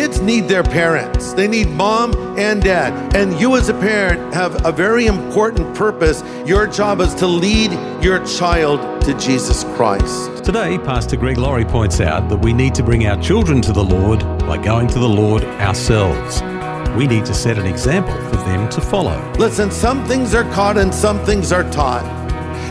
Kids need their parents. They need mom and dad. And you, as a parent, have a very important purpose. Your job is to lead your child to Jesus Christ. Today, Pastor Greg Laurie points out that we need to bring our children to the Lord by going to the Lord ourselves. We need to set an example for them to follow. Listen, some things are caught and some things are taught.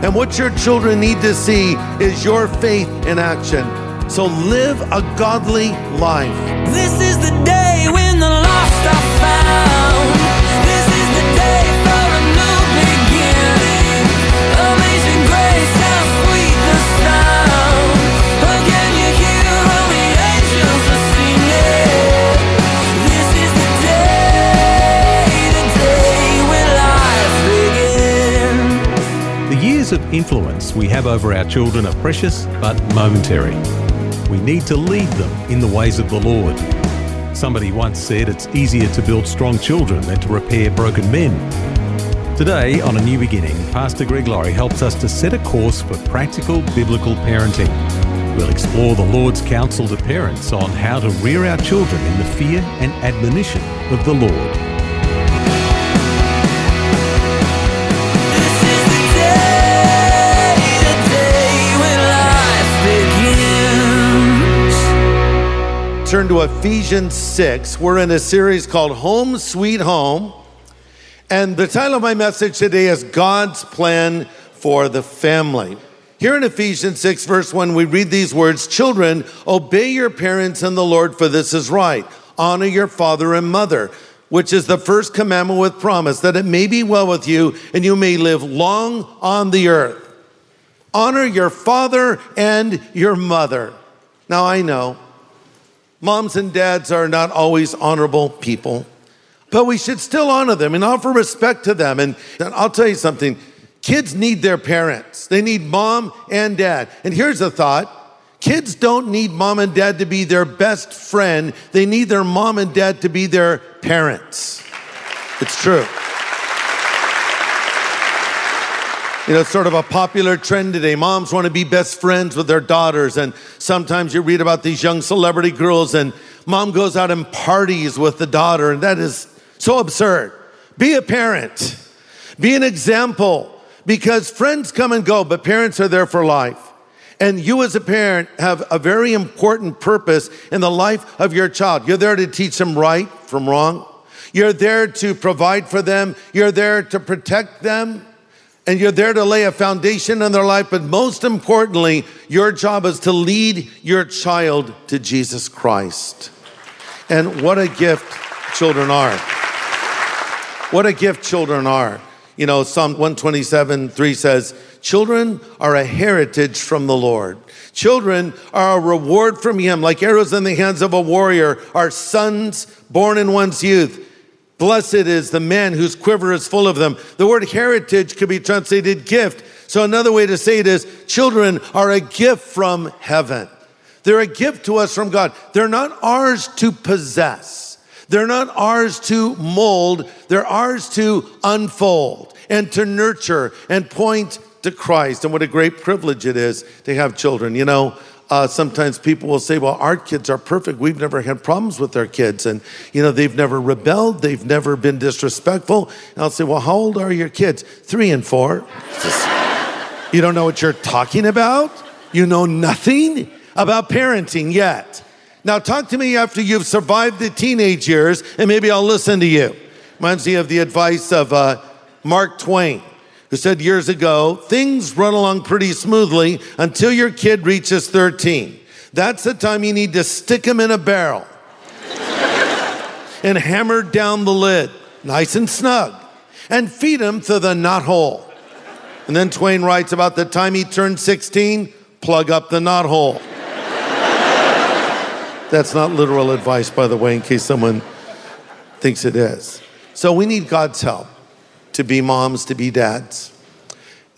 And what your children need to see is your faith in action. So live a godly life. This is the day when the lost are found. This is the day for a new beginning. Amazing grace, how sweet the sound. Again, you hear all the angels are singing. This is the day, the day when life begins. The years of influence we have over our children are precious but momentary. We need to lead them in the ways of the Lord. Somebody once said it's easier to build strong children than to repair broken men. Today, on A New Beginning, Pastor Greg Laurie helps us to set a course for practical biblical parenting. We'll explore the Lord's counsel to parents on how to rear our children in the fear and admonition of the Lord. Turn to Ephesians 6. We're in a series called Home Sweet Home. And the title of my message today is God's Plan for the Family. Here in Ephesians 6, verse 1, we read these words Children, obey your parents in the Lord, for this is right. Honor your father and mother, which is the first commandment with promise, that it may be well with you and you may live long on the earth. Honor your father and your mother. Now, I know moms and dads are not always honorable people, but we should still honor them and offer respect to them. And, and I'll tell you something kids need their parents, they need mom and dad. And here's a thought kids don't need mom and dad to be their best friend, they need their mom and dad to be their parents. It's true. You know, it's sort of a popular trend today. Moms want to be best friends with their daughters. And sometimes you read about these young celebrity girls, and mom goes out and parties with the daughter. And that is so absurd. Be a parent, be an example, because friends come and go, but parents are there for life. And you, as a parent, have a very important purpose in the life of your child. You're there to teach them right from wrong. You're there to provide for them. You're there to protect them and you're there to lay a foundation in their life. But most importantly, your job is to lead your child to Jesus Christ. And what a gift children are. What a gift children are. You know, Psalm 127 3 says, Children are a heritage from the Lord. Children are a reward from Him, like arrows in the hands of a warrior, are sons born in one's youth. Blessed is the man whose quiver is full of them. The word heritage could be translated gift. So another way to say it is children are a gift from heaven. They're a gift to us from God. They're not ours to possess. They're not ours to mold. They're ours to unfold and to nurture and point to Christ. And what a great privilege it is to have children. You know, uh, sometimes people will say, well, our kids are perfect. We've never had problems with our kids. And, you know, they've never rebelled. They've never been disrespectful. And I'll say, well, how old are your kids? Three and four. You don't know what you're talking about? You know nothing about parenting yet. Now, talk to me after you've survived the teenage years, and maybe I'll listen to you. Reminds me of the advice of uh, Mark Twain who said years ago, things run along pretty smoothly until your kid reaches 13. That's the time you need to stick him in a barrel and hammer down the lid nice and snug, and feed him to the knot hole. And then Twain writes about the time he turned 16, plug up the knot hole. That's not literal advice, by the way, in case someone thinks it is. So we need God's help to be moms, to be dads.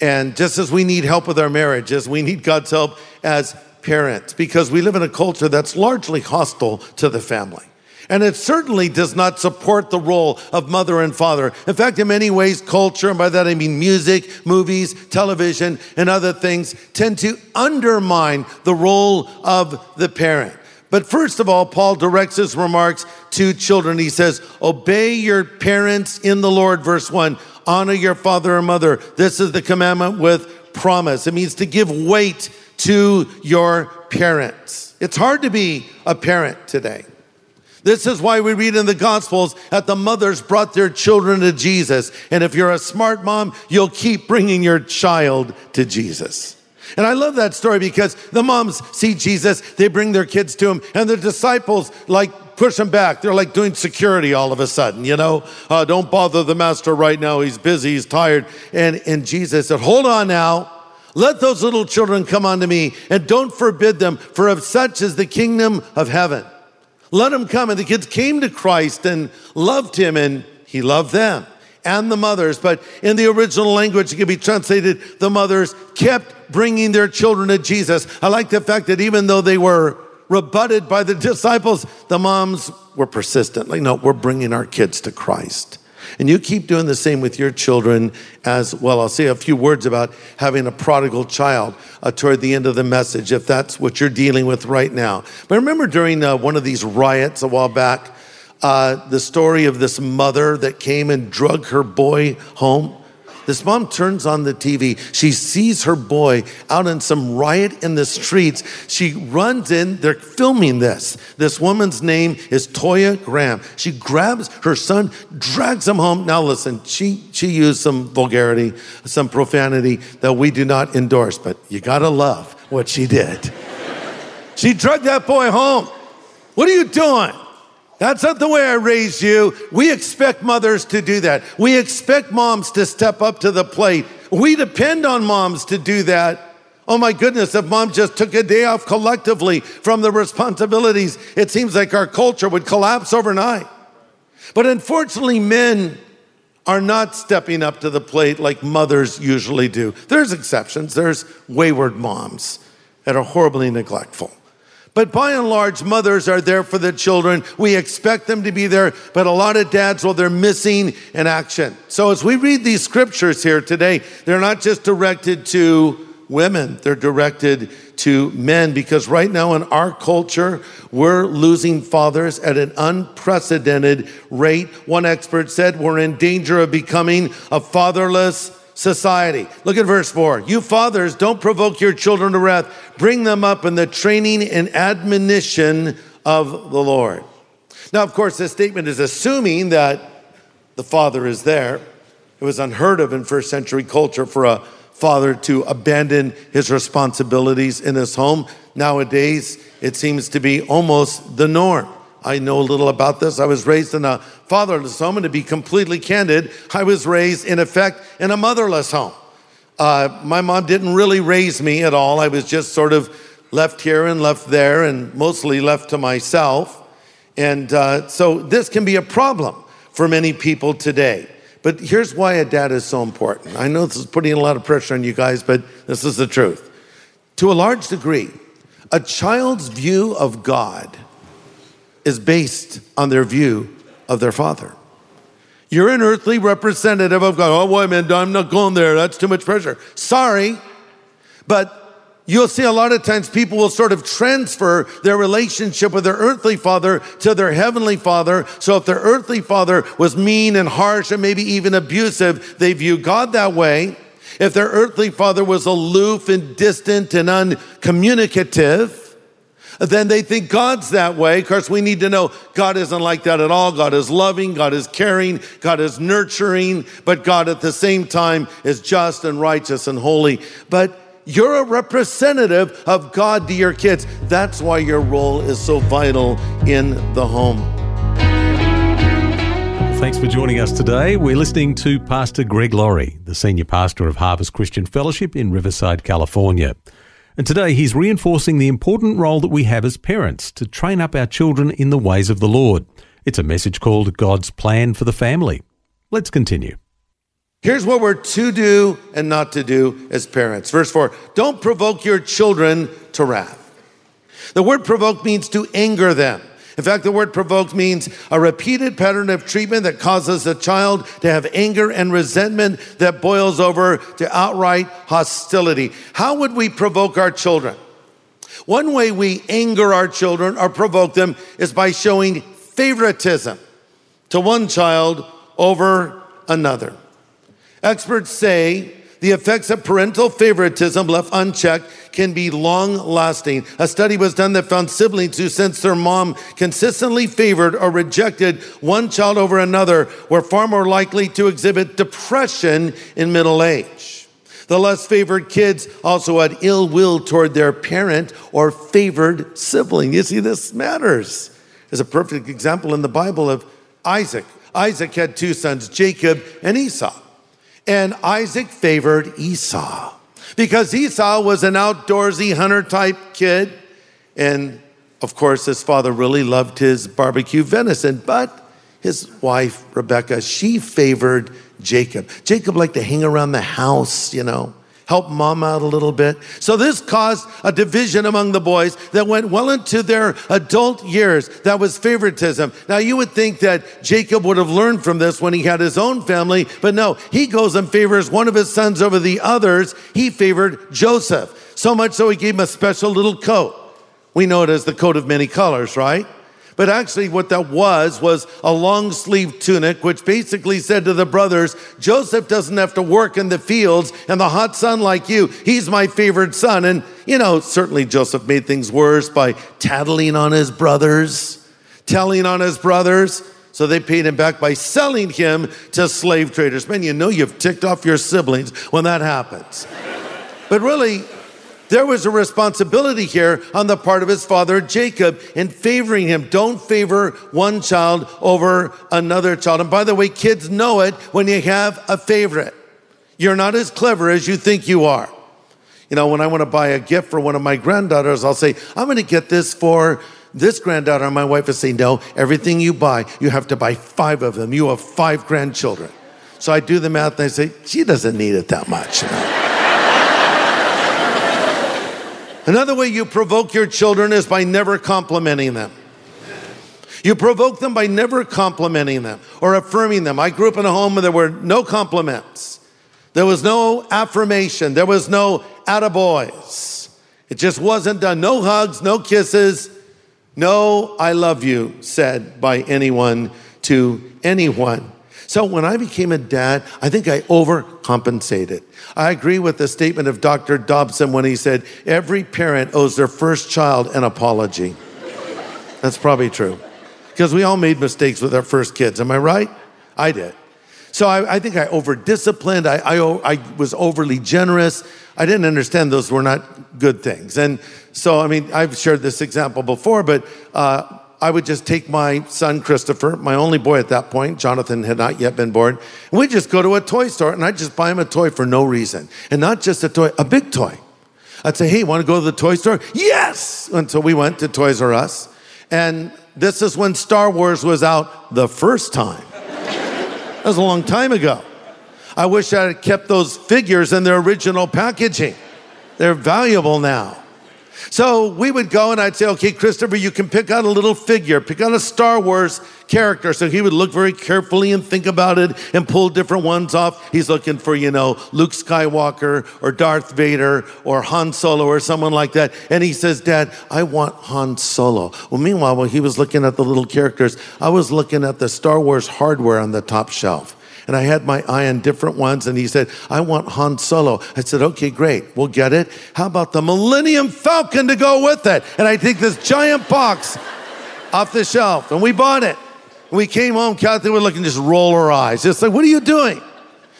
And just as we need help with our marriages, we need God's help as parents because we live in a culture that's largely hostile to the family. And it certainly does not support the role of mother and father. In fact, in many ways, culture, and by that I mean music, movies, television, and other things, tend to undermine the role of the parent. But first of all, Paul directs his remarks to children. He says, Obey your parents in the Lord, verse 1. Honor your father and mother. This is the commandment with promise. It means to give weight to your parents. It's hard to be a parent today. This is why we read in the Gospels that the mothers brought their children to Jesus. And if you're a smart mom, you'll keep bringing your child to Jesus. And I love that story because the moms see Jesus, they bring their kids to him, and the disciples like push him back. They're like doing security all of a sudden, you know? Uh, don't bother the master right now. He's busy, he's tired. And, and Jesus said, Hold on now. Let those little children come unto me, and don't forbid them, for of such is the kingdom of heaven. Let them come. And the kids came to Christ and loved him, and he loved them and the mothers. But in the original language, it can be translated the mothers kept bringing their children to Jesus. I like the fact that even though they were rebutted by the disciples, the moms were persistent. Like, no, we're bringing our kids to Christ. And you keep doing the same with your children as well. I'll say a few words about having a prodigal child uh, toward the end of the message, if that's what you're dealing with right now. But I remember during uh, one of these riots a while back, uh, the story of this mother that came and drug her boy home. This mom turns on the TV. She sees her boy out in some riot in the streets. She runs in. They're filming this. This woman's name is Toya Graham. She grabs her son, drags him home. Now, listen, she, she used some vulgarity, some profanity that we do not endorse, but you gotta love what she did. she dragged that boy home. What are you doing? That's not the way I raised you. We expect mothers to do that. We expect moms to step up to the plate. We depend on moms to do that. Oh my goodness, if mom just took a day off collectively from the responsibilities, it seems like our culture would collapse overnight. But unfortunately, men are not stepping up to the plate like mothers usually do. There's exceptions, there's wayward moms that are horribly neglectful. But by and large, mothers are there for the children. We expect them to be there, but a lot of dads, well, they're missing in action. So as we read these scriptures here today, they're not just directed to women, they're directed to men because right now in our culture, we're losing fathers at an unprecedented rate. One expert said we're in danger of becoming a fatherless society. Look at verse 4. You fathers, don't provoke your children to wrath. Bring them up in the training and admonition of the Lord. Now, of course, this statement is assuming that the father is there. It was unheard of in first century culture for a father to abandon his responsibilities in his home. Nowadays, it seems to be almost the norm. I know a little about this. I was raised in a fatherless home, and to be completely candid, I was raised, in effect, in a motherless home. Uh, my mom didn't really raise me at all. I was just sort of left here and left there, and mostly left to myself. And uh, so this can be a problem for many people today. But here's why a dad is so important. I know this is putting a lot of pressure on you guys, but this is the truth. To a large degree, a child's view of God is based on their view of their father. You're an earthly representative of God. Oh, boy, man, I'm not going there. That's too much pressure. Sorry, but you'll see a lot of times people will sort of transfer their relationship with their earthly father to their heavenly father. So if their earthly father was mean and harsh and maybe even abusive, they view God that way. If their earthly father was aloof and distant and uncommunicative, then they think God's that way. Of course, we need to know God isn't like that at all. God is loving, God is caring, God is nurturing, but God at the same time is just and righteous and holy. But you're a representative of God to your kids. That's why your role is so vital in the home. Thanks for joining us today. We're listening to Pastor Greg Laurie, the senior pastor of Harvest Christian Fellowship in Riverside, California. And today he's reinforcing the important role that we have as parents to train up our children in the ways of the Lord. It's a message called God's Plan for the Family. Let's continue. Here's what we're to do and not to do as parents. Verse 4 Don't provoke your children to wrath. The word provoke means to anger them. In fact, the word provoke means a repeated pattern of treatment that causes a child to have anger and resentment that boils over to outright hostility. How would we provoke our children? One way we anger our children or provoke them is by showing favoritism to one child over another. Experts say the effects of parental favoritism left unchecked can be long lasting. A study was done that found siblings who, since their mom consistently favored or rejected one child over another, were far more likely to exhibit depression in middle age. The less favored kids also had ill will toward their parent or favored sibling. You see, this matters. There's a perfect example in the Bible of Isaac. Isaac had two sons, Jacob and Esau. And Isaac favored Esau because Esau was an outdoorsy hunter type kid. And of course, his father really loved his barbecue venison, but his wife, Rebecca, she favored Jacob. Jacob liked to hang around the house, you know, help mom out a little bit. So this caused a division among the boys that went well into their adult years. That was favoritism. Now you would think that Jacob would have learned from this when he had his own family, but no, he goes and favors one of his sons over the others. He favored Joseph. So much so he gave him a special little coat. We know it as the coat of many colors, right? But actually, what that was, was a long sleeve tunic, which basically said to the brothers, Joseph doesn't have to work in the fields and the hot sun like you. He's my favorite son. And, you know, certainly Joseph made things worse by tattling on his brothers, telling on his brothers. So they paid him back by selling him to slave traders. Man, you know you've ticked off your siblings when that happens. But really, there was a responsibility here on the part of his father Jacob in favoring him. Don't favor one child over another child. And by the way, kids know it when you have a favorite. You're not as clever as you think you are. You know, when I want to buy a gift for one of my granddaughters, I'll say, I'm going to get this for this granddaughter. And my wife will say, No, everything you buy, you have to buy five of them. You have five grandchildren. So I do the math and I say, She doesn't need it that much. You know? Another way you provoke your children is by never complimenting them. You provoke them by never complimenting them or affirming them. I grew up in a home where there were no compliments. There was no affirmation. There was no attaboys. It just wasn't done. No hugs, no kisses, no I love you said by anyone to anyone. So when I became a dad, I think I overcompensated. I agree with the statement of Dr. Dobson when he said, every parent owes their first child an apology. That's probably true. Because we all made mistakes with our first kids. Am I right? I did. So I, I think I over disciplined. I, I, I was overly generous. I didn't understand those were not good things. And so, I mean, I've shared this example before, but uh, I would just take my son Christopher, my only boy at that point, Jonathan had not yet been born, and we'd just go to a toy store and I'd just buy him a toy for no reason. And not just a toy, a big toy. I'd say, hey, want to go to the toy store? Yes! And so we went to Toys R Us. And this is when Star Wars was out the first time. that was a long time ago. I wish I had kept those figures in their original packaging. They're valuable now. So we would go and I'd say, okay, Christopher, you can pick out a little figure, pick out a Star Wars character. So he would look very carefully and think about it and pull different ones off. He's looking for, you know, Luke Skywalker or Darth Vader or Han Solo or someone like that. And he says, Dad, I want Han Solo. Well, meanwhile, while he was looking at the little characters, I was looking at the Star Wars hardware on the top shelf and I had my eye on different ones. And he said, I want Han Solo. I said, okay, great. We'll get it. How about the Millennium Falcon to go with it? And I take this giant box off the shelf and we bought it. And we came home, Kathy would look and just roll her eyes. Just like, what are you doing?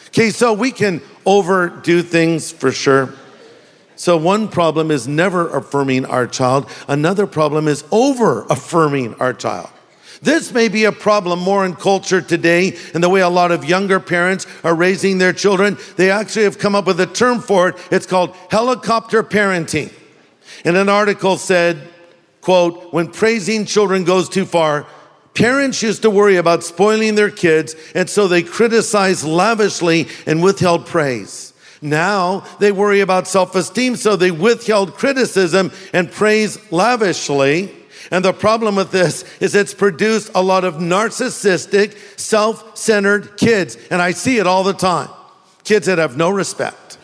Okay, so we can overdo things for sure. So, one problem is never affirming our child. Another problem is over affirming our child. This may be a problem more in culture today and the way a lot of younger parents are raising their children. They actually have come up with a term for it. It's called helicopter parenting. And an article said, quote, when praising children goes too far, parents used to worry about spoiling their kids, and so they criticized lavishly and withheld praise. Now they worry about self esteem, so they withheld criticism and praise lavishly. And the problem with this is it's produced a lot of narcissistic, self centered kids. And I see it all the time. Kids that have no respect.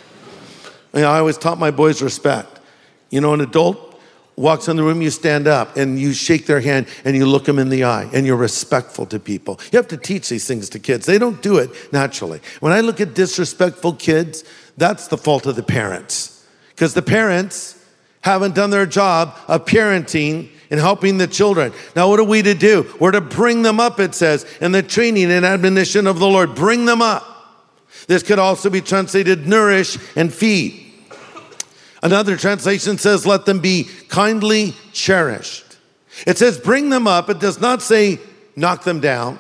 You know, I always taught my boys respect. You know, an adult walks in the room, you stand up and you shake their hand and you look them in the eye and you're respectful to people. You have to teach these things to kids. They don't do it naturally. When I look at disrespectful kids, that's the fault of the parents. Because the parents haven't done their job of parenting and helping the children. Now, what are we to do? We're to bring them up, it says, in the training and admonition of the Lord. Bring them up. This could also be translated nourish and feed. Another translation says, let them be kindly cherished. It says, bring them up. It does not say, knock them down,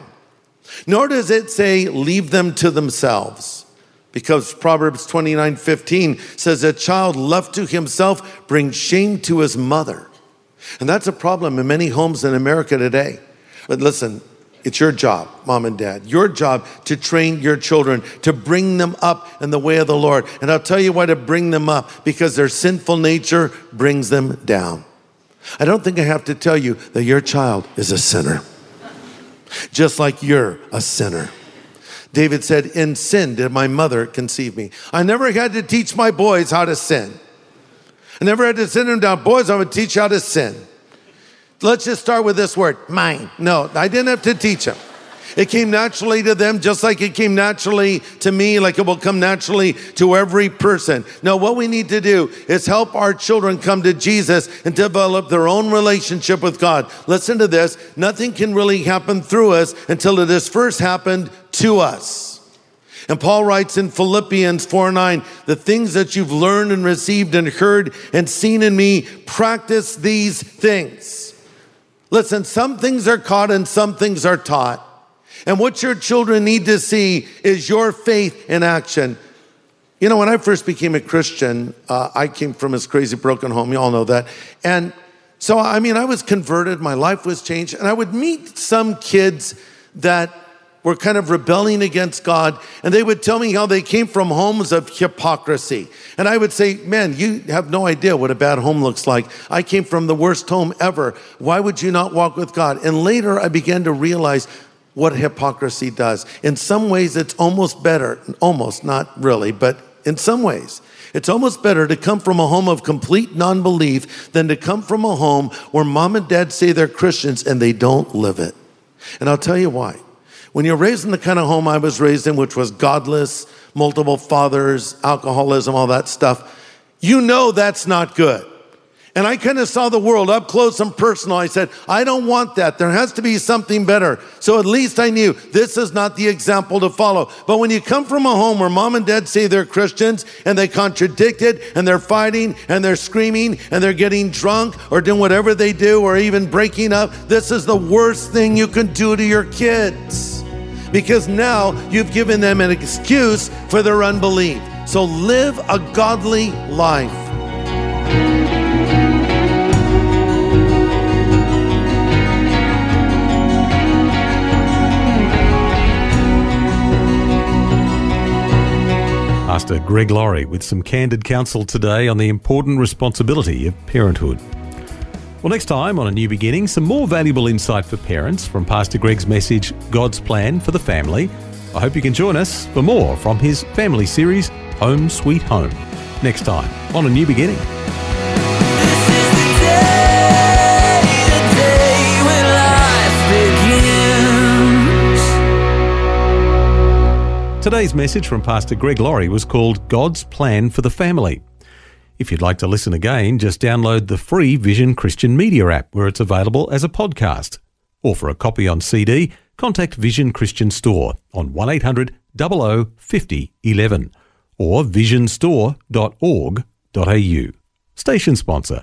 nor does it say, leave them to themselves. Because Proverbs 29 15 says, a child left to himself brings shame to his mother. And that's a problem in many homes in America today. But listen, it's your job, mom and dad, your job to train your children, to bring them up in the way of the Lord. And I'll tell you why to bring them up because their sinful nature brings them down. I don't think I have to tell you that your child is a sinner, just like you're a sinner. David said, In sin did my mother conceive me. I never had to teach my boys how to sin. I never had to sit them down, boys, I'm gonna teach you how to sin. Let's just start with this word, mine. No, I didn't have to teach them. It came naturally to them, just like it came naturally to me, like it will come naturally to every person. Now, what we need to do is help our children come to Jesus and develop their own relationship with God. Listen to this nothing can really happen through us until it has first happened to us. And Paul writes in Philippians 4 9, the things that you've learned and received and heard and seen in me, practice these things. Listen, some things are caught and some things are taught. And what your children need to see is your faith in action. You know, when I first became a Christian, uh, I came from this crazy broken home. You all know that. And so, I mean, I was converted, my life was changed, and I would meet some kids that were kind of rebelling against God, and they would tell me how they came from homes of hypocrisy. And I would say, Man, you have no idea what a bad home looks like. I came from the worst home ever. Why would you not walk with God? And later I began to realize what hypocrisy does. In some ways, it's almost better, almost, not really, but in some ways. It's almost better to come from a home of complete non belief than to come from a home where mom and dad say they're Christians and they don't live it. And I'll tell you why. When you're raised in the kind of home I was raised in, which was godless, multiple fathers, alcoholism, all that stuff, you know that's not good. And I kind of saw the world up close and personal. I said, I don't want that. There has to be something better. So at least I knew this is not the example to follow. But when you come from a home where mom and dad say they're Christians and they contradict it and they're fighting and they're screaming and they're getting drunk or doing whatever they do or even breaking up, this is the worst thing you can do to your kids because now you've given them an excuse for their unbelief. So live a godly life. Pastor Greg Laurie with some candid counsel today on the important responsibility of parenthood. Well, next time on A New Beginning, some more valuable insight for parents from Pastor Greg's message, God's Plan for the Family. I hope you can join us for more from his family series, Home Sweet Home, next time on A New Beginning. Today's message from Pastor Greg Laurie was called God's Plan for the Family. If you'd like to listen again, just download the free Vision Christian Media app where it's available as a podcast. Or for a copy on CD, contact Vision Christian Store on 1800 00 50 11 or visionstore.org.au. Station sponsor.